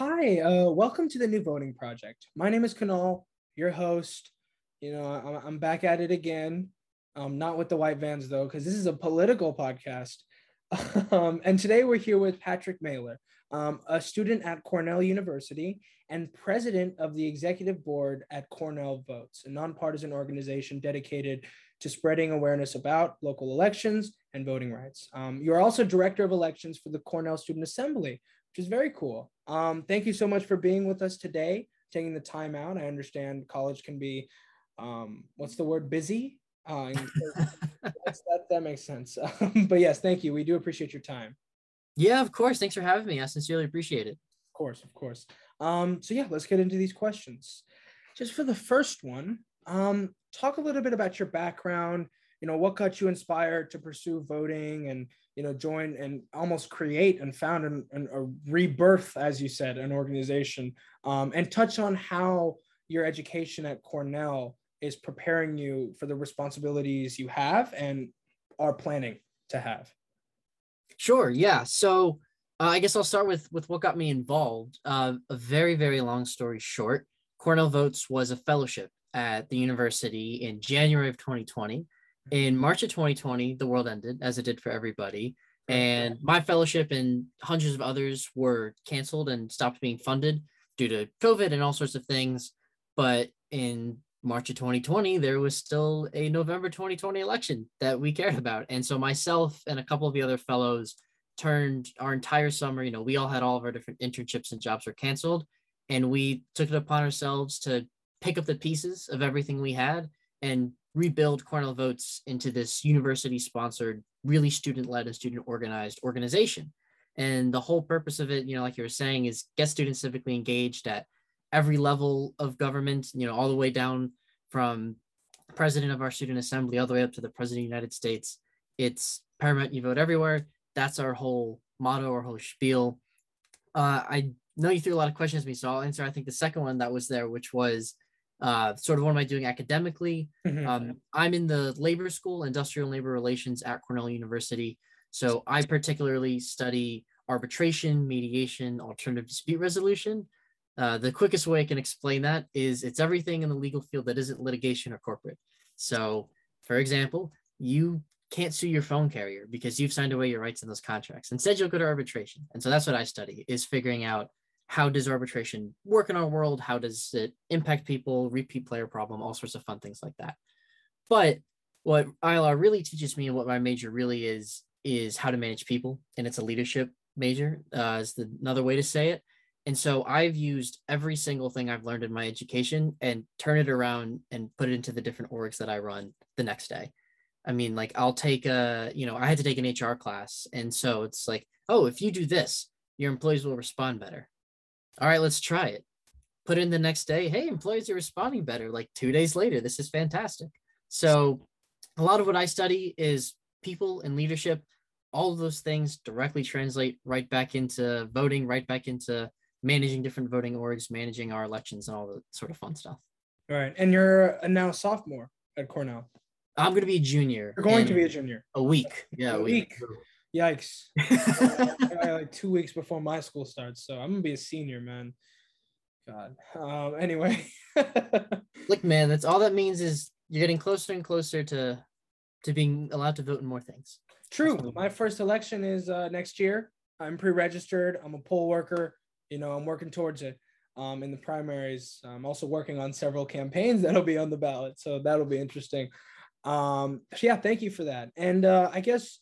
Hi, uh, welcome to the New Voting Project. My name is Kanal, your host. You know, I'm, I'm back at it again. Um, not with the white vans though, because this is a political podcast. um, and today we're here with Patrick Mehler, um, a student at Cornell University and president of the executive board at Cornell Votes, a nonpartisan organization dedicated to spreading awareness about local elections and voting rights. Um, you're also director of elections for the Cornell Student Assembly, which is very cool. Um, thank you so much for being with us today, taking the time out. I understand college can be, um, what's the word, busy? Uh, that, that makes sense. but yes, thank you. We do appreciate your time. Yeah, of course. Thanks for having me. I sincerely appreciate it. Of course, of course. Um, so yeah, let's get into these questions. Just for the first one, um, talk a little bit about your background. You know, what got you inspired to pursue voting and you know join and almost create and found an, an, a rebirth, as you said, an organization, um, and touch on how your education at Cornell is preparing you for the responsibilities you have and are planning to have. Sure. Yeah. So uh, I guess I'll start with with what got me involved. Uh, a very very long story short, Cornell Votes was a fellowship at the university in January of 2020. In March of 2020, the world ended, as it did for everybody. And my fellowship and hundreds of others were canceled and stopped being funded due to COVID and all sorts of things. But in March of 2020, there was still a November 2020 election that we cared about. And so myself and a couple of the other fellows turned our entire summer, you know, we all had all of our different internships and jobs were canceled. And we took it upon ourselves to pick up the pieces of everything we had and rebuild Cornell Votes into this university sponsored, really student led and student organized organization. And the whole purpose of it, you know, like you were saying, is get students civically engaged at every level of government, you know, all the way down from president of our student assembly all the way up to the president of the United States. It's paramount you vote everywhere. That's our whole motto, our whole spiel. Uh, I know you threw a lot of questions at me, so I'll answer. I think the second one that was there, which was uh, sort of what am I doing academically? Mm-hmm. Um, I'm in the labor school, industrial and labor relations at Cornell University. So I particularly study arbitration, mediation, alternative dispute resolution. Uh, the quickest way I can explain that is it's everything in the legal field that isn't litigation or corporate. So, for example, you can't sue your phone carrier because you've signed away your rights in those contracts. Instead, you'll go to arbitration. And so that's what I study is figuring out how does arbitration work in our world? How does it impact people, repeat player problem, all sorts of fun things like that. But what ILR really teaches me and what my major really is, is how to manage people. And it's a leadership major, uh, is the, another way to say it. And so I've used every single thing I've learned in my education and turn it around and put it into the different orgs that I run the next day. I mean, like I'll take a, you know, I had to take an HR class. And so it's like, oh, if you do this, your employees will respond better. All right, let's try it. Put in the next day, hey, employees are responding better. Like two days later, this is fantastic. So a lot of what I study is people and leadership. All of those things directly translate right back into voting, right back into managing different voting orgs, managing our elections, and all the sort of fun stuff. All right. And you're now sophomore at Cornell. I'm going to be a junior. You're going to be a junior. A week. Yeah, a, week. week. Yikes. like two weeks before my school starts. So I'm going to be a senior, man. God. Um, anyway. Look, man, that's all that means is you're getting closer and closer to to being allowed to vote in more things. True. My first election is uh, next year. I'm pre-registered. I'm a poll worker you know, I'm working towards it. Um, in the primaries, I'm also working on several campaigns that'll be on the ballot, so that'll be interesting. Um, so yeah, thank you for that. And uh, I guess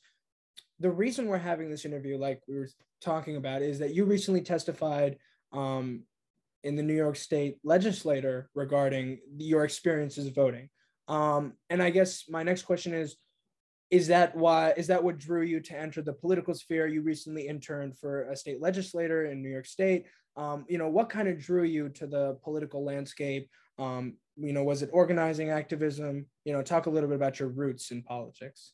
the reason we're having this interview, like we were talking about, is that you recently testified um, in the New York State legislature regarding your experiences voting. Um, and I guess my next question is, is that why is that what drew you to enter the political sphere? You recently interned for a state legislator in new york state. Um, you know what kind of drew you to the political landscape? Um, you know was it organizing activism? You know talk a little bit about your roots in politics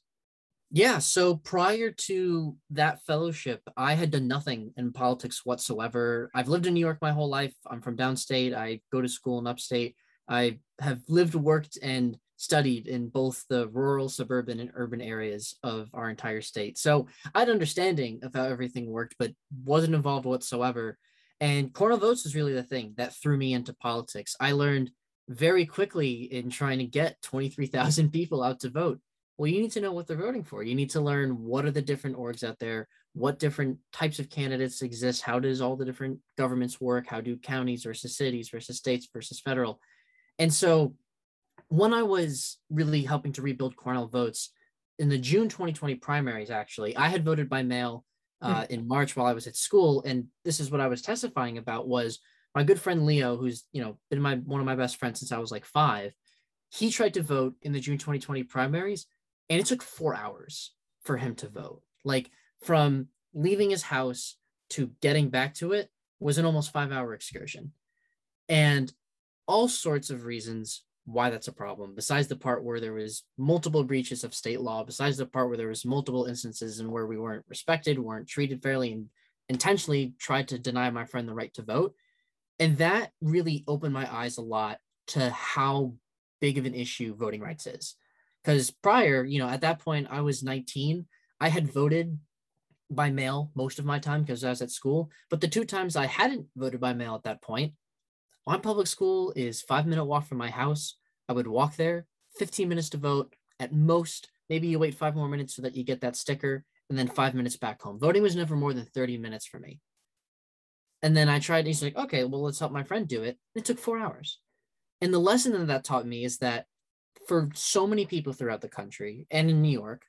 yeah so prior to that fellowship i had done nothing in politics whatsoever i've lived in new york my whole life i'm from downstate i go to school in upstate i have lived worked and studied in both the rural, suburban, and urban areas of our entire state. So I had understanding of how everything worked, but wasn't involved whatsoever. And Cornell Votes is really the thing that threw me into politics. I learned very quickly in trying to get 23,000 people out to vote. Well, you need to know what they're voting for. You need to learn what are the different orgs out there, what different types of candidates exist, how does all the different governments work, how do counties versus cities versus states versus federal. And so when I was really helping to rebuild Cornell Votes in the June 2020 primaries, actually, I had voted by mail uh, in March while I was at school, and this is what I was testifying about was my good friend Leo, who's you know been my one of my best friends since I was like five. He tried to vote in the June 2020 primaries, and it took four hours for him to vote. Like from leaving his house to getting back to it was an almost five hour excursion, and all sorts of reasons why that's a problem besides the part where there was multiple breaches of state law besides the part where there was multiple instances and where we weren't respected weren't treated fairly and intentionally tried to deny my friend the right to vote. And that really opened my eyes a lot to how big of an issue voting rights is because prior you know at that point i was 19 i had voted by mail most of my time because i was at school but the two times i hadn't voted by mail at that point my public school is five minute walk from my house. I would walk there, 15 minutes to vote. At most, maybe you wait five more minutes so that you get that sticker, and then five minutes back home. Voting was never more than 30 minutes for me. And then I tried, he's like, okay, well, let's help my friend do it. It took four hours. And the lesson that that taught me is that for so many people throughout the country and in New York,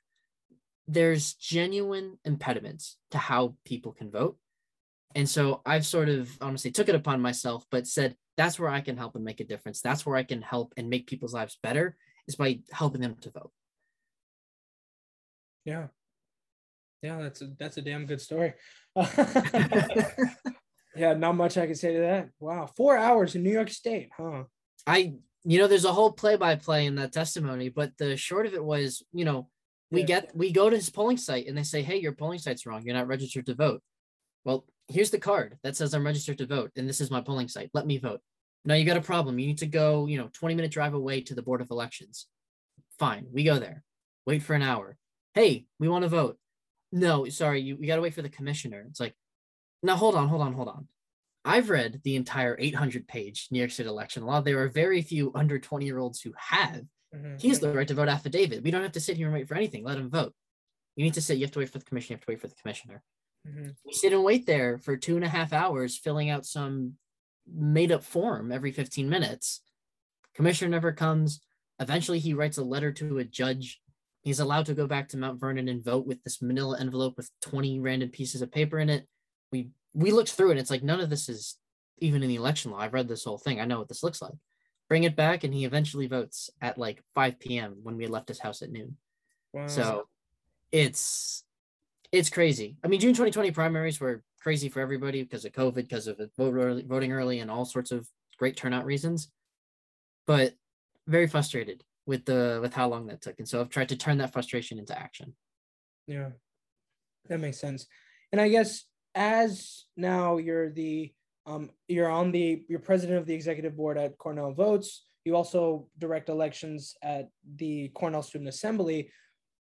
there's genuine impediments to how people can vote. And so I've sort of honestly took it upon myself, but said, that's where I can help and make a difference. That's where I can help and make people's lives better is by helping them to vote. Yeah. Yeah, that's a that's a damn good story. yeah, not much I can say to that. Wow, four hours in New York State, huh? I, you know, there's a whole play-by-play in that testimony, but the short of it was, you know, we yeah. get we go to his polling site and they say, "Hey, your polling site's wrong. You're not registered to vote." Well, here's the card that says I'm registered to vote, and this is my polling site. Let me vote. Now you got a problem. You need to go, you know, 20 minute drive away to the Board of Elections. Fine, we go there. Wait for an hour. Hey, we want to vote. No, sorry, you we gotta wait for the commissioner. It's like, now hold on, hold on, hold on. I've read the entire 800 page New York State election law. There are very few under 20 year olds who have. Mm-hmm. He has the right to vote affidavit. We don't have to sit here and wait for anything. Let him vote. You need to sit. You have to wait for the commission. You have to wait for the commissioner. Mm-hmm. We sit and wait there for two and a half hours, filling out some made up form every 15 minutes. Commissioner never comes. Eventually, he writes a letter to a judge. He's allowed to go back to Mount Vernon and vote with this manila envelope with 20 random pieces of paper in it. We we looked through it. it's like none of this is even in the election law. I've read this whole thing. I know what this looks like. Bring it back, and he eventually votes at like 5 p.m. when we left his house at noon. Wow. So it's it's crazy. I mean, June 2020 primaries were crazy for everybody because of COVID, because of voting early, and all sorts of great turnout reasons. But very frustrated with the with how long that took, and so I've tried to turn that frustration into action. Yeah, that makes sense. And I guess as now you're the um you're on the you're president of the executive board at Cornell Votes. You also direct elections at the Cornell Student Assembly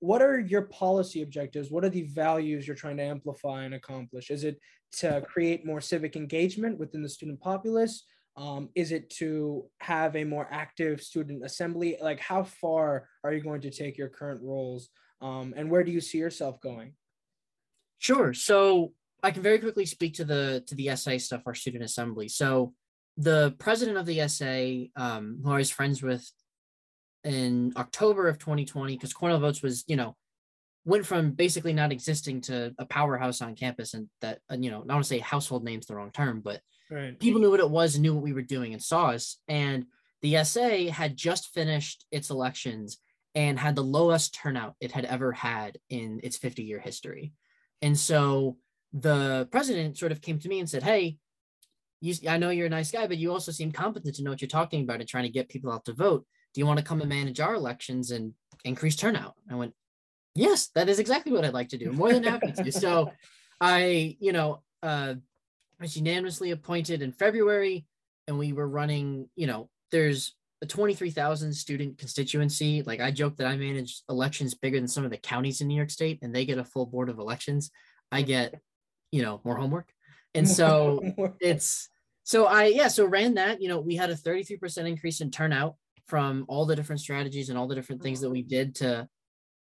what are your policy objectives? What are the values you're trying to amplify and accomplish? Is it to create more civic engagement within the student populace? Um, is it to have a more active student assembly? Like, how far are you going to take your current roles? Um, and where do you see yourself going? Sure. So I can very quickly speak to the to the SA stuff, our student assembly. So the president of the SA, um, who I was friends with in October of 2020 because Cornell Votes was, you know, went from basically not existing to a powerhouse on campus and that, you know, I don't want to say household name's the wrong term, but right. people knew what it was and knew what we were doing and saw us. And the SA had just finished its elections and had the lowest turnout it had ever had in its 50 year history. And so the president sort of came to me and said, Hey, you, I know you're a nice guy, but you also seem competent to know what you're talking about and trying to get people out to vote do you want to come and manage our elections and increase turnout? I went, yes, that is exactly what I'd like to do. More than happy to. So I, you know, uh, was unanimously appointed in February and we were running, you know, there's a 23,000 student constituency. Like I joke that I manage elections bigger than some of the counties in New York State and they get a full board of elections. I get, you know, more homework. And so it's so I yeah, so ran that, you know, we had a 33% increase in turnout from all the different strategies and all the different things that we did to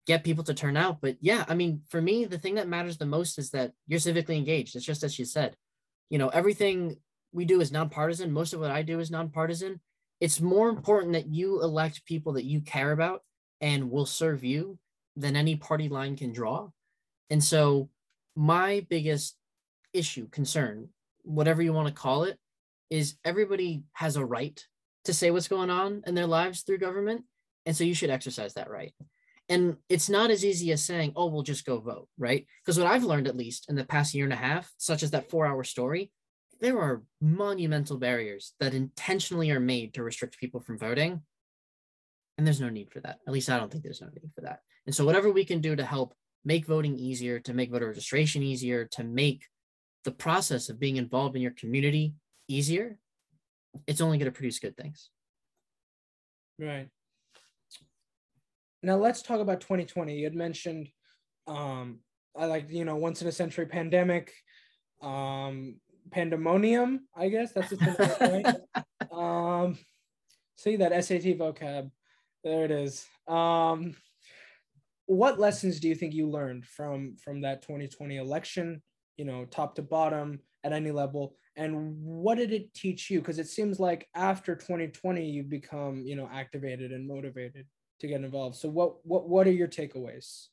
get people to turn out. But yeah, I mean, for me, the thing that matters the most is that you're civically engaged. It's just as she said, you know, everything we do is nonpartisan. Most of what I do is nonpartisan. It's more important that you elect people that you care about and will serve you than any party line can draw. And so, my biggest issue, concern, whatever you want to call it, is everybody has a right to say what's going on in their lives through government. And so, you should exercise that right. And it's not as easy as saying, oh, we'll just go vote, right? Because what I've learned, at least in the past year and a half, such as that four hour story, there are monumental barriers that intentionally are made to restrict people from voting. And there's no need for that. At least I don't think there's no need for that. And so, whatever we can do to help make voting easier, to make voter registration easier, to make the process of being involved in your community easier, it's only going to produce good things. Right. Now let's talk about 2020. You had mentioned um I like you know once in a century pandemic, um pandemonium, I guess that's the right? um see that SAT vocab. There it is. Um what lessons do you think you learned from from that 2020 election, you know, top to bottom at any level? And what did it teach you? Because it seems like after 2020, you've become, you know, activated and motivated to get involved. So what what what are your takeaways?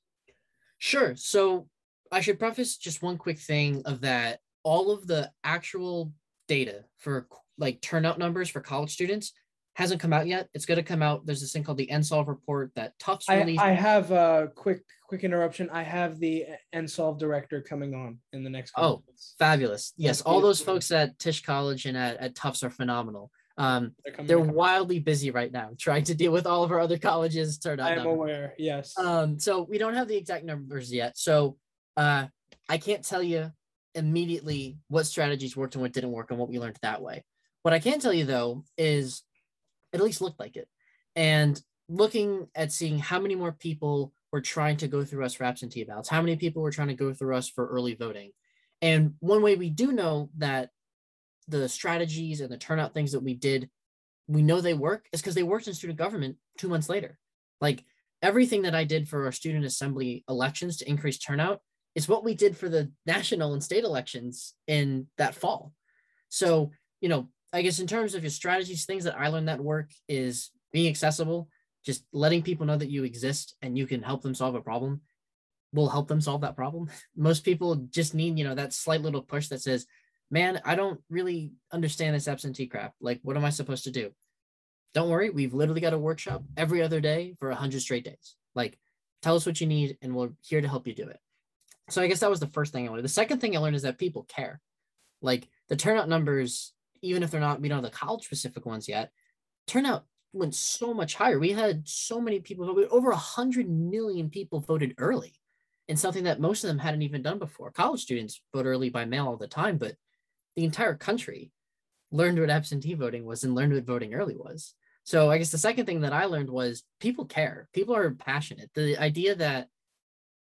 Sure. So I should preface just one quick thing of that all of the actual data for like turnout numbers for college students hasn't come out yet. It's going to come out. There's this thing called the NSLVE report that Tufts released. I, I have a quick quick interruption. I have the NSLVE director coming on in the next. Oh, months. fabulous! Yes, all those folks at Tisch College and at, at Tufts are phenomenal. Um, they're, they're wildly busy right now trying to deal with all of our other colleges. Turn out. I am aware. Yes. Um, so we don't have the exact numbers yet. So uh, I can't tell you immediately what strategies worked and what didn't work and what we learned that way. What I can tell you though is it at least looked like it. And looking at seeing how many more people were trying to go through us for absentee ballots, how many people were trying to go through us for early voting. And one way we do know that the strategies and the turnout things that we did, we know they work is because they worked in student government two months later. Like everything that I did for our student assembly elections to increase turnout is what we did for the national and state elections in that fall. So, you know, I guess in terms of your strategies, things that I learned that work is being accessible, just letting people know that you exist and you can help them solve a problem will help them solve that problem. Most people just need, you know, that slight little push that says, man, I don't really understand this absentee crap. Like, what am I supposed to do? Don't worry, we've literally got a workshop every other day for a 100 straight days. Like, tell us what you need, and we're here to help you do it. So, I guess that was the first thing I learned. The second thing I learned is that people care. Like, the turnout numbers, even if they're not, we don't have the college specific ones yet, turnout went so much higher. We had so many people, over 100 million people voted early in something that most of them hadn't even done before. College students vote early by mail all the time, but the entire country learned what absentee voting was and learned what voting early was. So I guess the second thing that I learned was people care. People are passionate. The idea that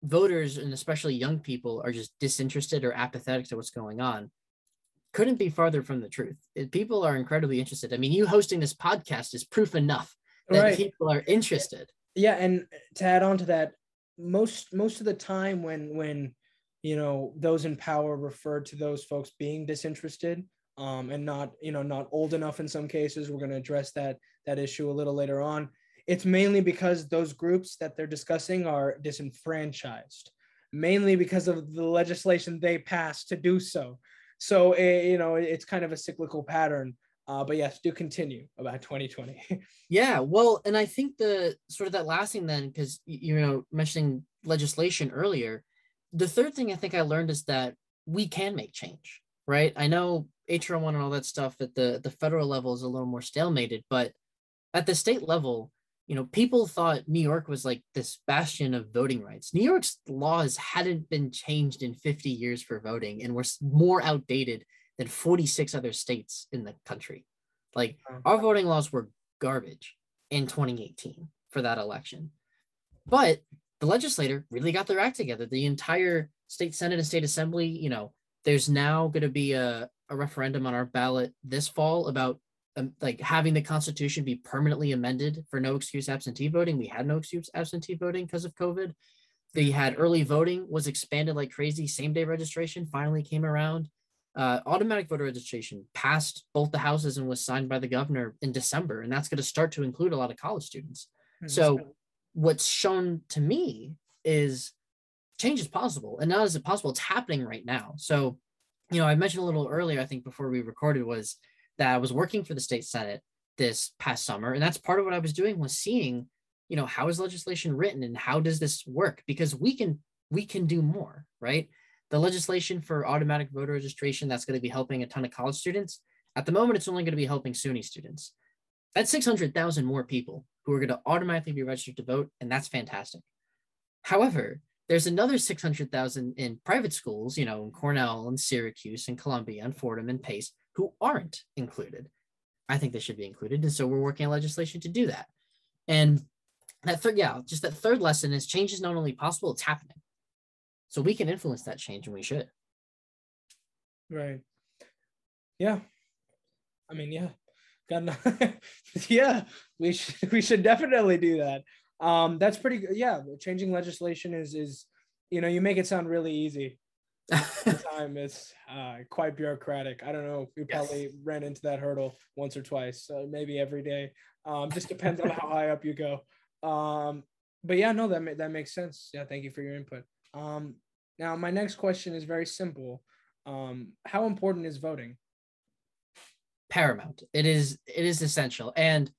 voters and especially young people are just disinterested or apathetic to what's going on couldn't be farther from the truth. People are incredibly interested. I mean, you hosting this podcast is proof enough that right. people are interested. Yeah, and to add on to that, most most of the time when when you know those in power refer to those folks being disinterested um, and not you know not old enough in some cases we're going to address that that issue a little later on it's mainly because those groups that they're discussing are disenfranchised mainly because of the legislation they passed to do so so it, eh, you know it's kind of a cyclical pattern uh, but yes do continue about 2020 yeah well and i think the sort of that last thing then because you know mentioning legislation earlier the third thing I think I learned is that we can make change, right? I know HR one and all that stuff at the the federal level is a little more stalemated, but at the state level, you know, people thought New York was like this bastion of voting rights. New York's laws hadn't been changed in 50 years for voting and were more outdated than 46 other states in the country. Like our voting laws were garbage in 2018 for that election. But the legislator really got their act together. The entire state senate and state assembly, you know, there's now going to be a, a referendum on our ballot this fall about um, like having the Constitution be permanently amended for no excuse absentee voting. We had no excuse absentee voting because of COVID. They had early voting was expanded like crazy. Same day registration finally came around. Uh, automatic voter registration passed both the houses and was signed by the governor in December, and that's going to start to include a lot of college students. Mm-hmm. So, what's shown to me is change is possible, and not is it possible; it's happening right now. So, you know, I mentioned a little earlier, I think before we recorded, was that I was working for the state senate this past summer, and that's part of what I was doing was seeing you know how is legislation written and how does this work? Because we can we can do more right? The legislation for automatic voter registration that's going to be helping a ton of college students. At the moment it's only going to be helping suny students. That's 600000 more people who are going to automatically be registered to vote and that's fantastic. However there's another 600000 in private schools you know in cornell and syracuse and columbia and fordham and pace who aren't included i think they should be included and so we're working on legislation to do that and that third, yeah, just that third lesson is change is not only possible, it's happening. So we can influence that change and we should. Right. Yeah. I mean, yeah. Yeah, we should we should definitely do that. Um, that's pretty good. Yeah, changing legislation is is you know, you make it sound really easy. time is uh, quite bureaucratic. I don't know. We probably ran into that hurdle once or twice, so maybe every day. Um, just depends on how high up you go. Um, but yeah, no, that that makes sense. Yeah, thank you for your input. Um, now my next question is very simple. Um, how important is voting? Paramount. It is. It is essential. And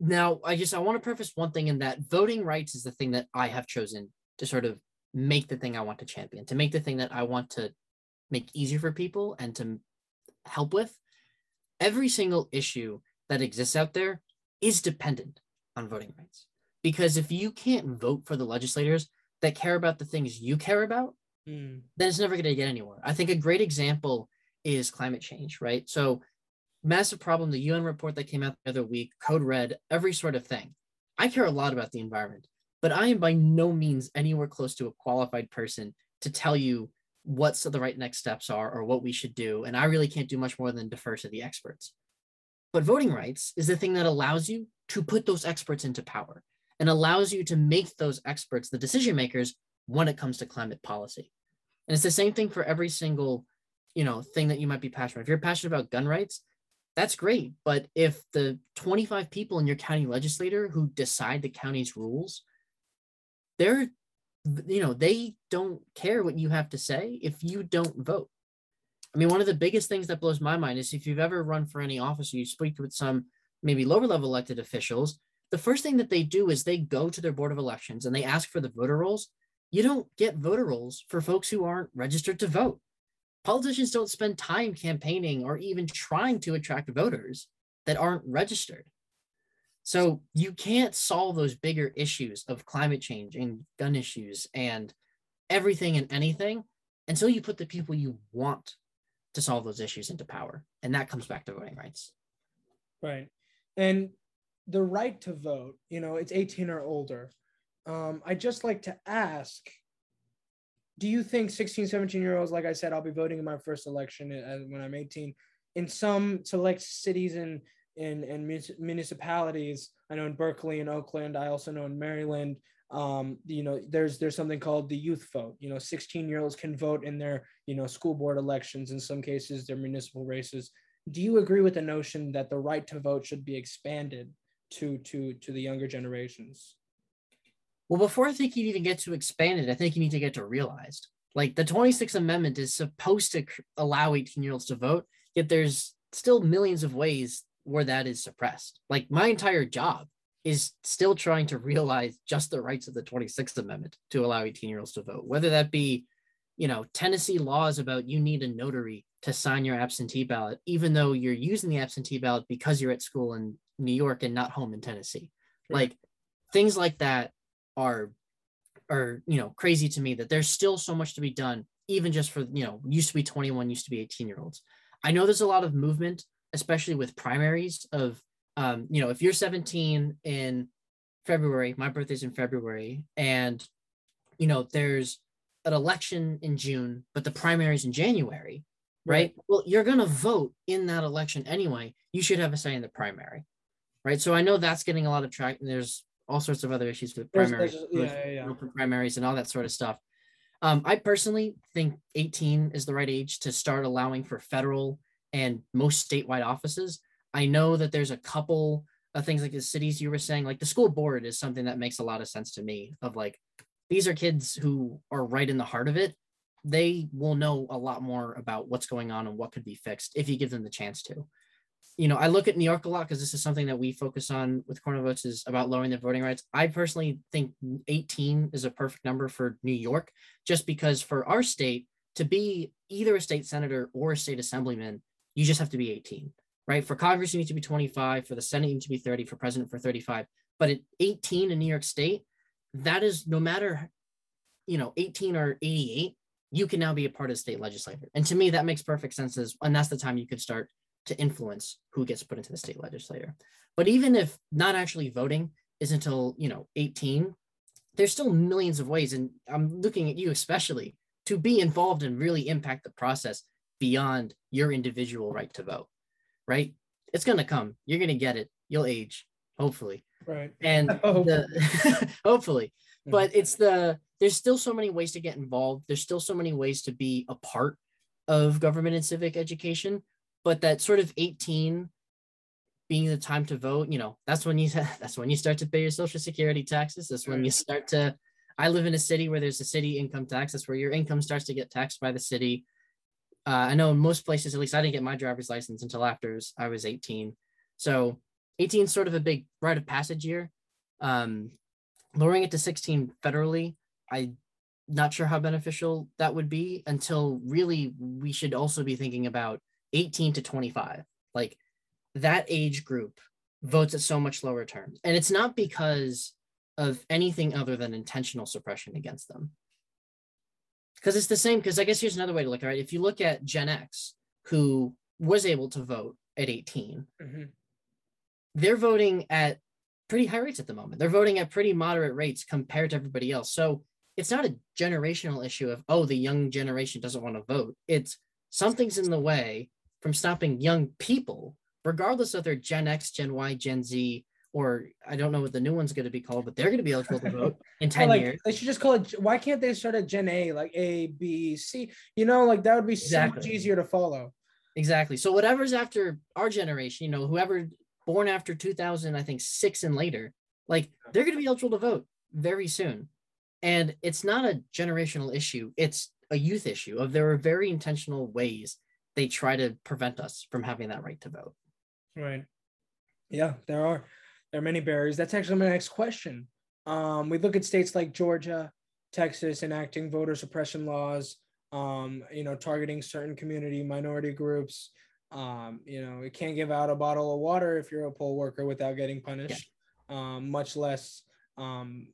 now, I just I want to preface one thing in that voting rights is the thing that I have chosen to sort of make the thing I want to champion, to make the thing that I want to make easier for people and to help with. Every single issue that exists out there is dependent on voting rights. Because if you can't vote for the legislators that care about the things you care about, mm. then it's never going to get anywhere. I think a great example is climate change, right? So, massive problem, the UN report that came out the other week, code red, every sort of thing. I care a lot about the environment, but I am by no means anywhere close to a qualified person to tell you what the right next steps are or what we should do. And I really can't do much more than defer to the experts. But voting rights is the thing that allows you to put those experts into power and allows you to make those experts the decision makers when it comes to climate policy. And it's the same thing for every single, you know, thing that you might be passionate about. If you're passionate about gun rights, that's great. But if the 25 people in your county legislator who decide the county's rules, they're, you know, they don't care what you have to say if you don't vote. I mean, one of the biggest things that blows my mind is if you've ever run for any office or you speak with some maybe lower level elected officials, the first thing that they do is they go to their board of elections and they ask for the voter rolls. You don't get voter rolls for folks who aren't registered to vote. Politicians don't spend time campaigning or even trying to attract voters that aren't registered. So you can't solve those bigger issues of climate change and gun issues and everything and anything until you put the people you want to solve those issues into power. And that comes back to voting rights. Right. And the right to vote, you know, it's 18 or older. Um, I just like to ask do you think 16, 17 year olds, like I said, I'll be voting in my first election when I'm 18, in some select cities and in, in, municipalities, I know in Berkeley and Oakland, I also know in Maryland, um, you know, there's there's something called the youth vote. You know, 16 year olds can vote in their you know school board elections. In some cases, their municipal races. Do you agree with the notion that the right to vote should be expanded to to to the younger generations? Well, before I think you even get to expanded, I think you need to get to realized. Like the 26th Amendment is supposed to allow 18 year olds to vote, yet there's still millions of ways where that is suppressed. Like my entire job is still trying to realize just the rights of the 26th Amendment to allow 18 year olds to vote, whether that be, you know, Tennessee laws about you need a notary to sign your absentee ballot, even though you're using the absentee ballot because you're at school in New York and not home in Tennessee. Right. Like things like that are are you know crazy to me that there's still so much to be done even just for you know used to be 21 used to be 18 year olds i know there's a lot of movement especially with primaries of um, you know, if you're 17 in February, my birthday's in February, and you know, there's an election in June, but the primaries in January, right? Well, you're going to vote in that election anyway. You should have a say in the primary, right? So I know that's getting a lot of traction. There's all sorts of other issues with primaries, yeah, yeah, yeah. primaries and all that sort of stuff. Um, I personally think 18 is the right age to start allowing for federal and most statewide offices. I know that there's a couple of things like the cities you were saying, like the school board is something that makes a lot of sense to me. Of like, these are kids who are right in the heart of it. They will know a lot more about what's going on and what could be fixed if you give them the chance to you know, I look at New York a lot because this is something that we focus on with Cornell Votes is about lowering the voting rights. I personally think 18 is a perfect number for New York, just because for our state to be either a state senator or a state assemblyman, you just have to be 18, right? For Congress, you need to be 25. For the Senate, you need to be 30. For president, for 35. But at 18 in New York State, that is no matter, you know, 18 or 88, you can now be a part of the state legislature. And to me, that makes perfect sense. As, and that's the time you could start to influence who gets put into the state legislature. But even if not actually voting is until, you know, 18, there's still millions of ways. And I'm looking at you especially to be involved and really impact the process beyond your individual right to vote, right? It's going to come. You're going to get it. You'll age, hopefully. Right. And the, hopefully. But it's the, there's still so many ways to get involved. There's still so many ways to be a part of government and civic education but that sort of 18 being the time to vote you know that's when you that's when you start to pay your social security taxes that's when you start to i live in a city where there's a city income tax that's where your income starts to get taxed by the city uh, i know in most places at least i didn't get my driver's license until after i was 18 so 18 is sort of a big rite of passage year. Um, lowering it to 16 federally I'm not sure how beneficial that would be until really we should also be thinking about 18 to 25 like that age group votes at so much lower terms. And it's not because of anything other than intentional suppression against them because it's the same because i guess here's another way to look at it if you look at gen x who was able to vote at 18 mm-hmm. they're voting at pretty high rates at the moment. They're voting at pretty moderate rates compared to everybody else. So it's not a generational issue of oh the young generation doesn't want to vote. It's something's in the way from stopping young people, regardless of their Gen X, Gen Y, Gen Z, or I don't know what the new one's going to be called, but they're going to be eligible to vote in 10 like, years. They should just call it, why can't they start at Gen A, like A, B, C? You know, like that would be exactly. so much easier to follow. Exactly. So whatever's after our generation, you know, whoever born after 2000, I think six and later, like they're going to be eligible to vote very soon. And it's not a generational issue. It's a youth issue of there are very intentional ways they try to prevent us from having that right to vote. Right. Yeah, there are there are many barriers. That's actually my next question. Um, we look at states like Georgia, Texas enacting voter suppression laws, um, you know, targeting certain community minority groups. Um, you know, you can't give out a bottle of water if you're a poll worker without getting punished, yeah. um, much less um,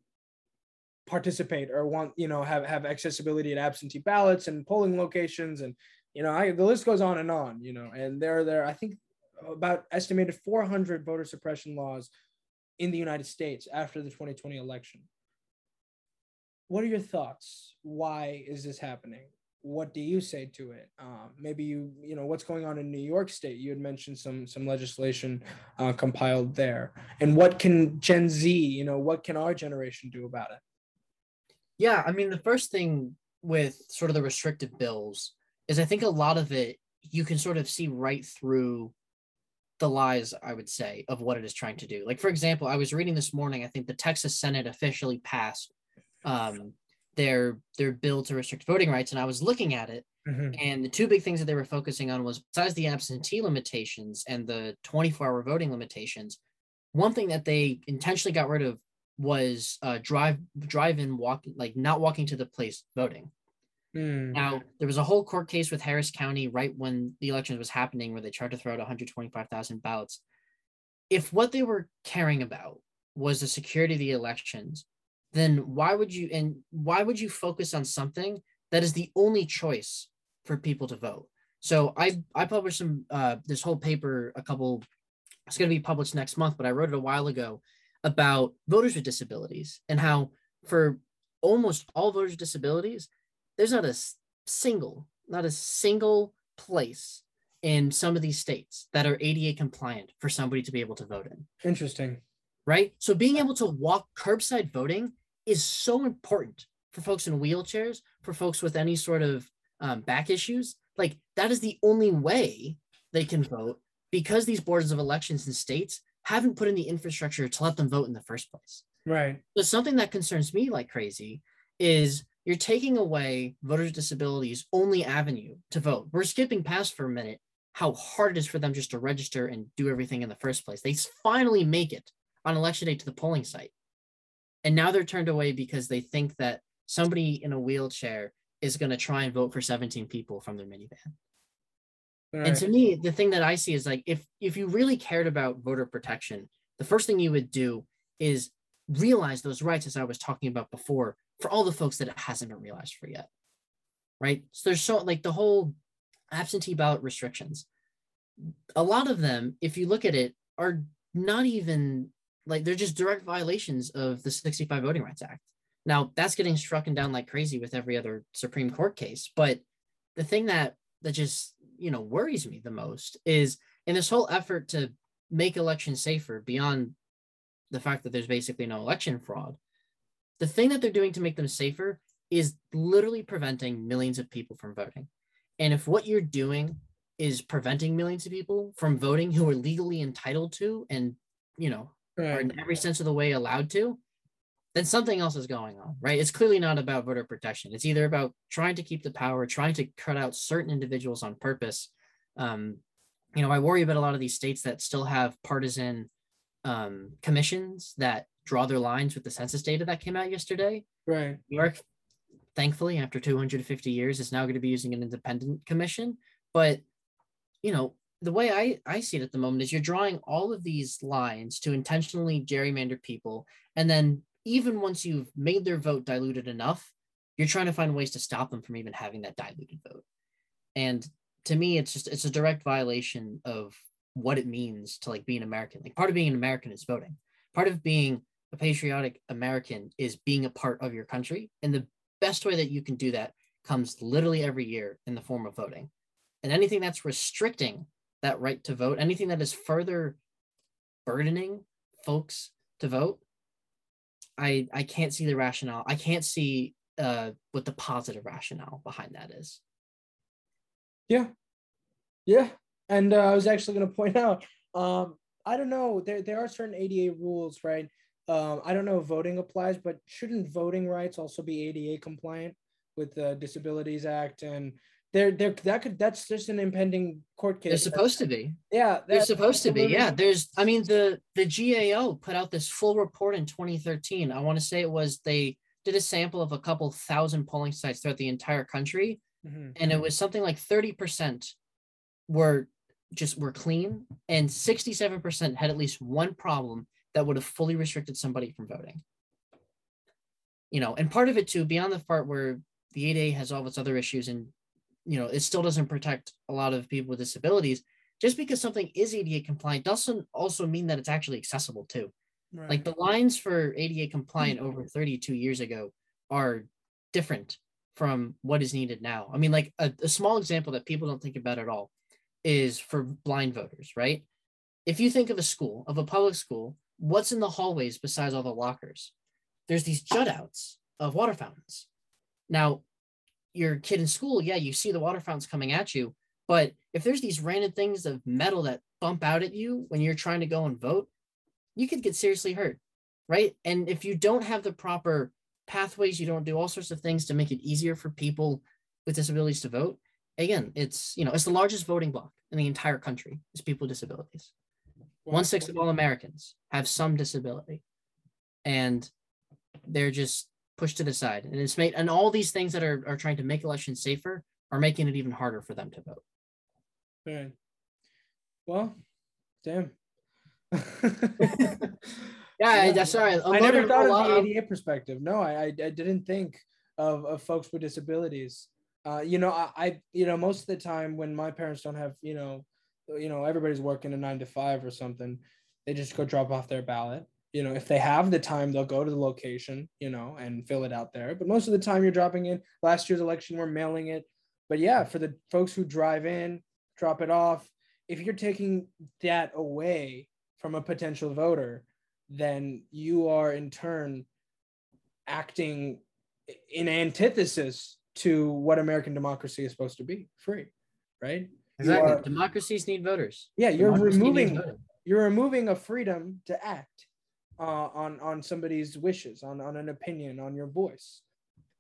participate or want, you know, have, have accessibility at absentee ballots and polling locations and you know, I, the list goes on and on, you know, and there, there, I think about estimated 400 voter suppression laws in the United States after the 2020 election. What are your thoughts? Why is this happening? What do you say to it? Um, maybe you, you know, what's going on in New York State? You had mentioned some some legislation uh, compiled there, and what can Gen Z, you know, what can our generation do about it? Yeah, I mean, the first thing with sort of the restrictive bills is I think a lot of it you can sort of see right through the lies, I would say, of what it is trying to do. Like, for example, I was reading this morning, I think the Texas Senate officially passed um, their their bill to restrict voting rights, and I was looking at it, mm-hmm. and the two big things that they were focusing on was besides the absentee limitations and the 24-hour voting limitations, one thing that they intentionally got rid of was uh, drive drive in walk like not walking to the place voting. Mm. Now, there was a whole court case with Harris County right when the election was happening where they tried to throw out 125,000 ballots. If what they were caring about was the security of the elections, then why would you and why would you focus on something that is the only choice for people to vote? So I I published some uh, this whole paper a couple it's going to be published next month, but I wrote it a while ago about voters with disabilities and how for almost all voters with disabilities there's not a single, not a single place in some of these states that are ADA compliant for somebody to be able to vote in. Interesting. Right. So being able to walk curbside voting is so important for folks in wheelchairs, for folks with any sort of um, back issues. Like that is the only way they can vote because these boards of elections in states haven't put in the infrastructure to let them vote in the first place. Right. So something that concerns me like crazy is you're taking away voters' disabilities' only avenue to vote. We're skipping past for a minute how hard it is for them just to register and do everything in the first place. They finally make it on election day to the polling site. And now they're turned away because they think that somebody in a wheelchair is going to try and vote for 17 people from their minivan. Right. And to me, the thing that I see is like if if you really cared about voter protection, the first thing you would do is realize those rights as I was talking about before for all the folks that it hasn't been realized for yet. Right. So there's so like the whole absentee ballot restrictions. A lot of them, if you look at it, are not even like they're just direct violations of the 65 Voting Rights Act. Now that's getting struck and down like crazy with every other Supreme Court case. But the thing that that just you know worries me the most is in this whole effort to make elections safer beyond the fact that there's basically no election fraud the thing that they're doing to make them safer is literally preventing millions of people from voting and if what you're doing is preventing millions of people from voting who are legally entitled to and you know right. are in every sense of the way allowed to then something else is going on, right? It's clearly not about voter protection. It's either about trying to keep the power, trying to cut out certain individuals on purpose. Um, you know, I worry about a lot of these states that still have partisan um, commissions that draw their lines with the census data that came out yesterday. Right. New York, thankfully, after 250 years, is now going to be using an independent commission. But, you know, the way I, I see it at the moment is you're drawing all of these lines to intentionally gerrymander people and then even once you've made their vote diluted enough, you're trying to find ways to stop them from even having that diluted vote. And to me, it's just it's a direct violation of what it means to like be an American. Like part of being an American is voting. Part of being a patriotic American is being a part of your country. And the best way that you can do that comes literally every year in the form of voting. And anything that's restricting that right to vote, anything that is further burdening folks to vote, I I can't see the rationale. I can't see uh what the positive rationale behind that is. Yeah, yeah, and uh, I was actually going to point out. Um, I don't know. There there are certain ADA rules, right? Um, I don't know if voting applies, but shouldn't voting rights also be ADA compliant with the Disabilities Act and there, there, that could, that's just an impending court case. They're supposed to be. Yeah, they're supposed to be. Yeah, there's. I mean, the the GAO put out this full report in 2013. I want to say it was they did a sample of a couple thousand polling sites throughout the entire country, mm-hmm. and it was something like 30 percent were just were clean, and 67 percent had at least one problem that would have fully restricted somebody from voting. You know, and part of it too, beyond the part where the ADA has all of its other issues and you know, it still doesn't protect a lot of people with disabilities. Just because something is ADA compliant doesn't also mean that it's actually accessible too. Right. Like the lines for ADA compliant mm-hmm. over 32 years ago are different from what is needed now. I mean, like a, a small example that people don't think about at all is for blind voters, right? If you think of a school, of a public school, what's in the hallways besides all the lockers? There's these jut outs of water fountains. Now, your kid in school, yeah, you see the water fountains coming at you. But if there's these random things of metal that bump out at you when you're trying to go and vote, you could get seriously hurt, right? And if you don't have the proper pathways, you don't do all sorts of things to make it easier for people with disabilities to vote. Again, it's you know it's the largest voting bloc in the entire country is people with disabilities. One sixth of all Americans have some disability, and they're just pushed to the side. And it's made, and all these things that are, are trying to make elections safer are making it even harder for them to vote. Right. Well, damn. yeah, yeah. sorry. i'm never thought of the ADA perspective. No, I, I, I didn't think of, of folks with disabilities. Uh, you know, I, I, you know, most of the time when my parents don't have, you know, you know, everybody's working a nine to five or something, they just go drop off their ballot you know, if they have the time, they'll go to the location, you know, and fill it out there. But most of the time, you're dropping in. Last year's election, we're mailing it. But yeah, for the folks who drive in, drop it off. If you're taking that away from a potential voter, then you are in turn acting in antithesis to what American democracy is supposed to be free, right? Exactly. Are, Democracies need voters. Yeah, you're Democracy removing you're removing a freedom to act uh, on on somebody's wishes, on on an opinion, on your voice.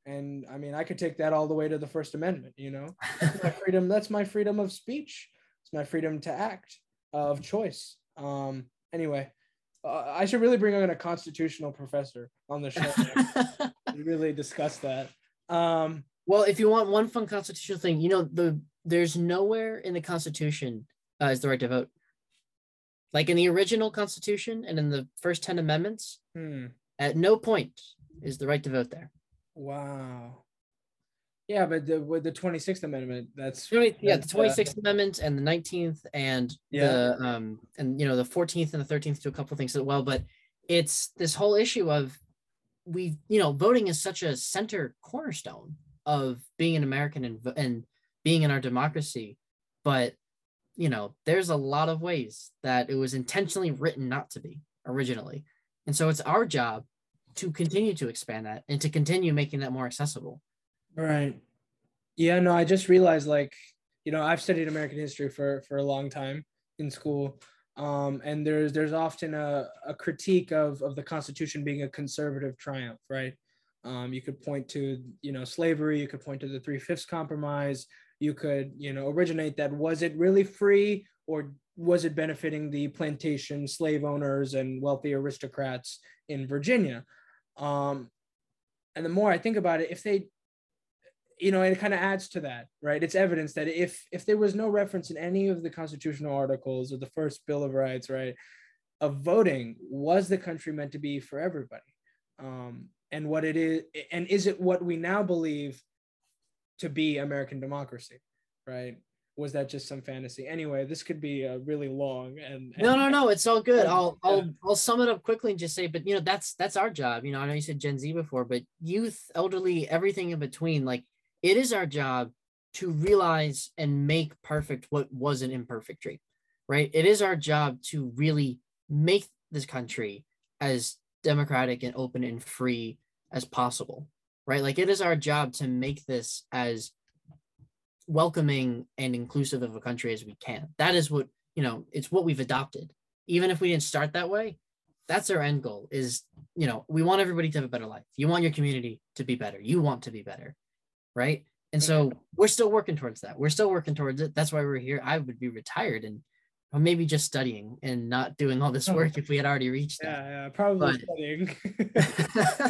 And I mean, I could take that all the way to the First Amendment. You know, that's my freedom. That's my freedom of speech. It's my freedom to act of choice. Um, anyway, uh, I should really bring on a constitutional professor on the show. And really discuss that. Um, well, if you want one fun constitutional thing, you know, the there's nowhere in the Constitution uh, is the right to vote. Like in the original Constitution and in the first 10 amendments, hmm. at no point is the right to vote there. Wow. Yeah, but the, with the 26th Amendment, that's 20, yeah, the 26th uh, Amendment and the 19th and yeah. the um and you know the 14th and the 13th do a couple things as well, but it's this whole issue of we you know voting is such a center cornerstone of being an American and and being in our democracy, but you know there's a lot of ways that it was intentionally written not to be originally, and so it's our job to continue to expand that and to continue making that more accessible. Right. Yeah, no, I just realized like, you know, I've studied American history for for a long time in school. Um, and there's there's often a, a critique of, of the Constitution being a conservative triumph, right? Um, you could point to you know slavery, you could point to the Three Fifths Compromise, you could you know originate that. Was it really free, or was it benefiting the plantation slave owners and wealthy aristocrats in Virginia? Um, and the more I think about it, if they you know, it kind of adds to that, right? It's evidence that if if there was no reference in any of the constitutional articles or the first Bill of Rights, right, of voting, was the country meant to be for everybody? Um, and what it is, and is it what we now believe to be American democracy, right? Was that just some fantasy? Anyway, this could be a really long and, and no, no, no. It's all good. I'll I'll I'll sum it up quickly and just say, but you know, that's that's our job. You know, I know you said Gen Z before, but youth, elderly, everything in between, like it is our job to realize and make perfect what was an imperfect dream, right? It is our job to really make this country as democratic and open and free as possible, right? Like it is our job to make this as welcoming and inclusive of a country as we can. That is what, you know, it's what we've adopted. Even if we didn't start that way, that's our end goal is, you know, we want everybody to have a better life. You want your community to be better. You want to be better right? And so mm-hmm. we're still working towards that. We're still working towards it. That's why we're here. I would be retired and or maybe just studying and not doing all this oh. work if we had already reached that. Yeah, yeah probably but, studying.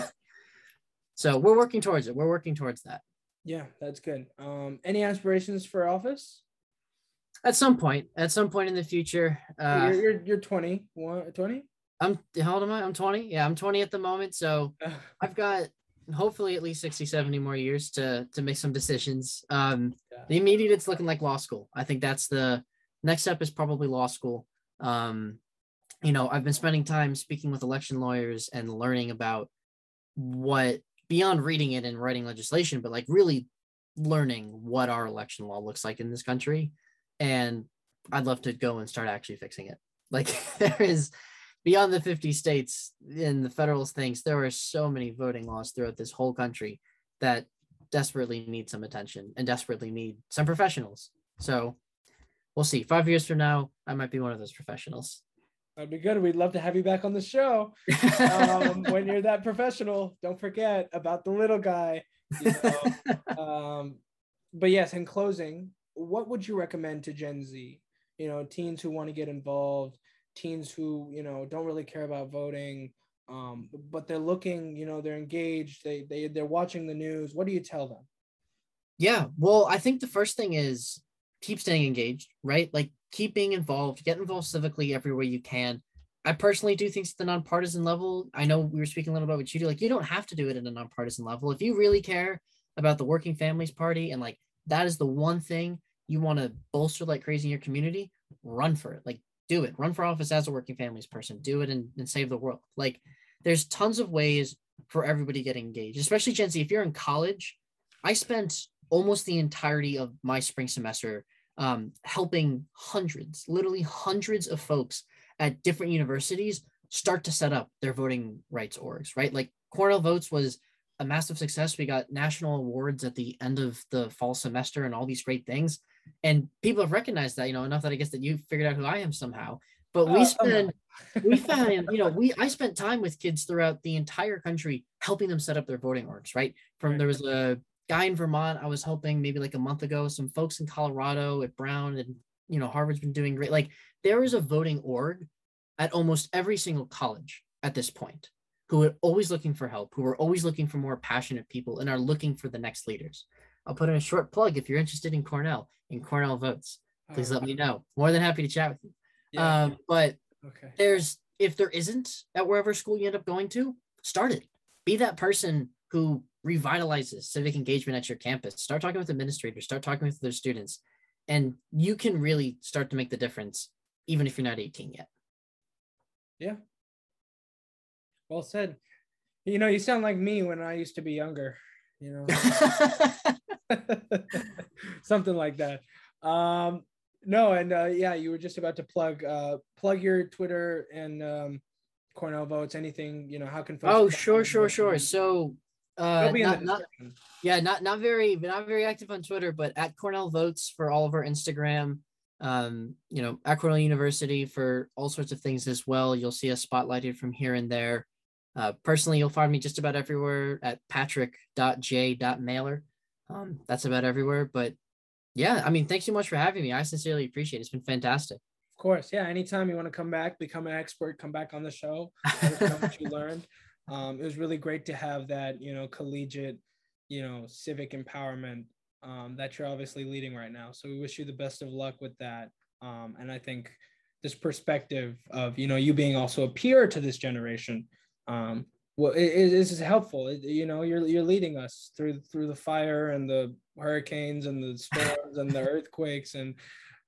so we're working towards it. We're working towards that. Yeah, that's good. Um, any aspirations for office? At some point, at some point in the future. Uh, you're, you're, you're 20, 20? I'm, how old am I? I'm 20. Yeah, I'm 20 at the moment. So I've got hopefully at least 60 70 more years to to make some decisions um yeah. the immediate it's looking like law school i think that's the next step is probably law school um you know i've been spending time speaking with election lawyers and learning about what beyond reading it and writing legislation but like really learning what our election law looks like in this country and i'd love to go and start actually fixing it like there is beyond the 50 states in the federalist things, there are so many voting laws throughout this whole country that desperately need some attention and desperately need some professionals. So we'll see. Five years from now, I might be one of those professionals. That'd be good. We'd love to have you back on the show. Um, when you're that professional, don't forget about the little guy. You know? um, but yes, in closing, what would you recommend to Gen Z? You know, teens who want to get involved, teens who you know don't really care about voting um, but they're looking you know they're engaged they, they they're watching the news what do you tell them yeah well i think the first thing is keep staying engaged right like keep being involved get involved civically every way you can i personally do things at the nonpartisan level i know we were speaking a little bit about what you do like you don't have to do it at a nonpartisan level if you really care about the working families party and like that is the one thing you want to bolster like crazy in your community run for it like do it. Run for office as a working families person. Do it and, and save the world. Like there's tons of ways for everybody to get engaged, especially Gen Z. If you're in college, I spent almost the entirety of my spring semester um, helping hundreds, literally hundreds of folks at different universities start to set up their voting rights orgs, right? Like Cornell Votes was a massive success. We got national awards at the end of the fall semester and all these great things. And people have recognized that, you know, enough that I guess that you figured out who I am somehow. But we spend, we found, you know, we I spent time with kids throughout the entire country helping them set up their voting orgs, right? From there was a guy in Vermont I was helping maybe like a month ago, some folks in Colorado at Brown and you know Harvard's been doing great. Like there is a voting org at almost every single college at this point who are always looking for help, who are always looking for more passionate people and are looking for the next leaders. I'll put in a short plug if you're interested in Cornell, in Cornell votes. Please let me know. More than happy to chat with you. Yeah. Um, but okay. there's if there isn't at wherever school you end up going to, start it. Be that person who revitalizes civic engagement at your campus. Start talking with administrators, start talking with their students, and you can really start to make the difference, even if you're not 18 yet. Yeah. Well said. You know, you sound like me when I used to be younger, you know. Something like that. Um no, and uh yeah, you were just about to plug uh plug your Twitter and um Cornell votes, anything, you know, how can folks Oh, sure, sure, sure. So uh not, not, yeah, not not very not very active on Twitter, but at Cornell votes for all of our Instagram um, you know, at Cornell University for all sorts of things as well. You'll see us spotlighted from here and there. Uh, personally, you'll find me just about everywhere at patrick.j.mehler. Um, that's about everywhere. But yeah, I mean, thanks so much for having me. I sincerely appreciate it. It's been fantastic. Of course. Yeah. Anytime you want to come back, become an expert, come back on the show, what you learned. Um, it was really great to have that, you know, collegiate, you know, civic empowerment um, that you're obviously leading right now. So we wish you the best of luck with that. Um, and I think this perspective of you know you being also a peer to this generation, um, well, it, it is helpful. It, you know, you're you're leading us through through the fire and the hurricanes and the storms and the earthquakes and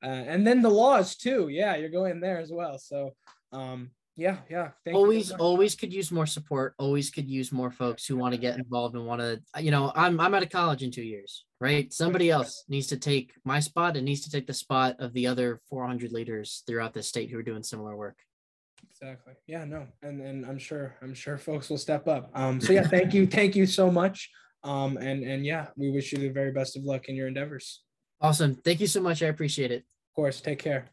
uh, and then the laws too. Yeah, you're going there as well. So um, yeah yeah Thank always always could use more support always could use more folks who want to get involved and want to you know i'm i'm out of college in two years right? Somebody else needs to take my spot and needs to take the spot of the other 400 leaders throughout the state who are doing similar work. Exactly yeah no and and i'm sure i'm sure folks will step up. Um so yeah thank you thank you so much. Um and and yeah we wish you the very best of luck in your endeavors. Awesome thank you so much i appreciate it. Of course take care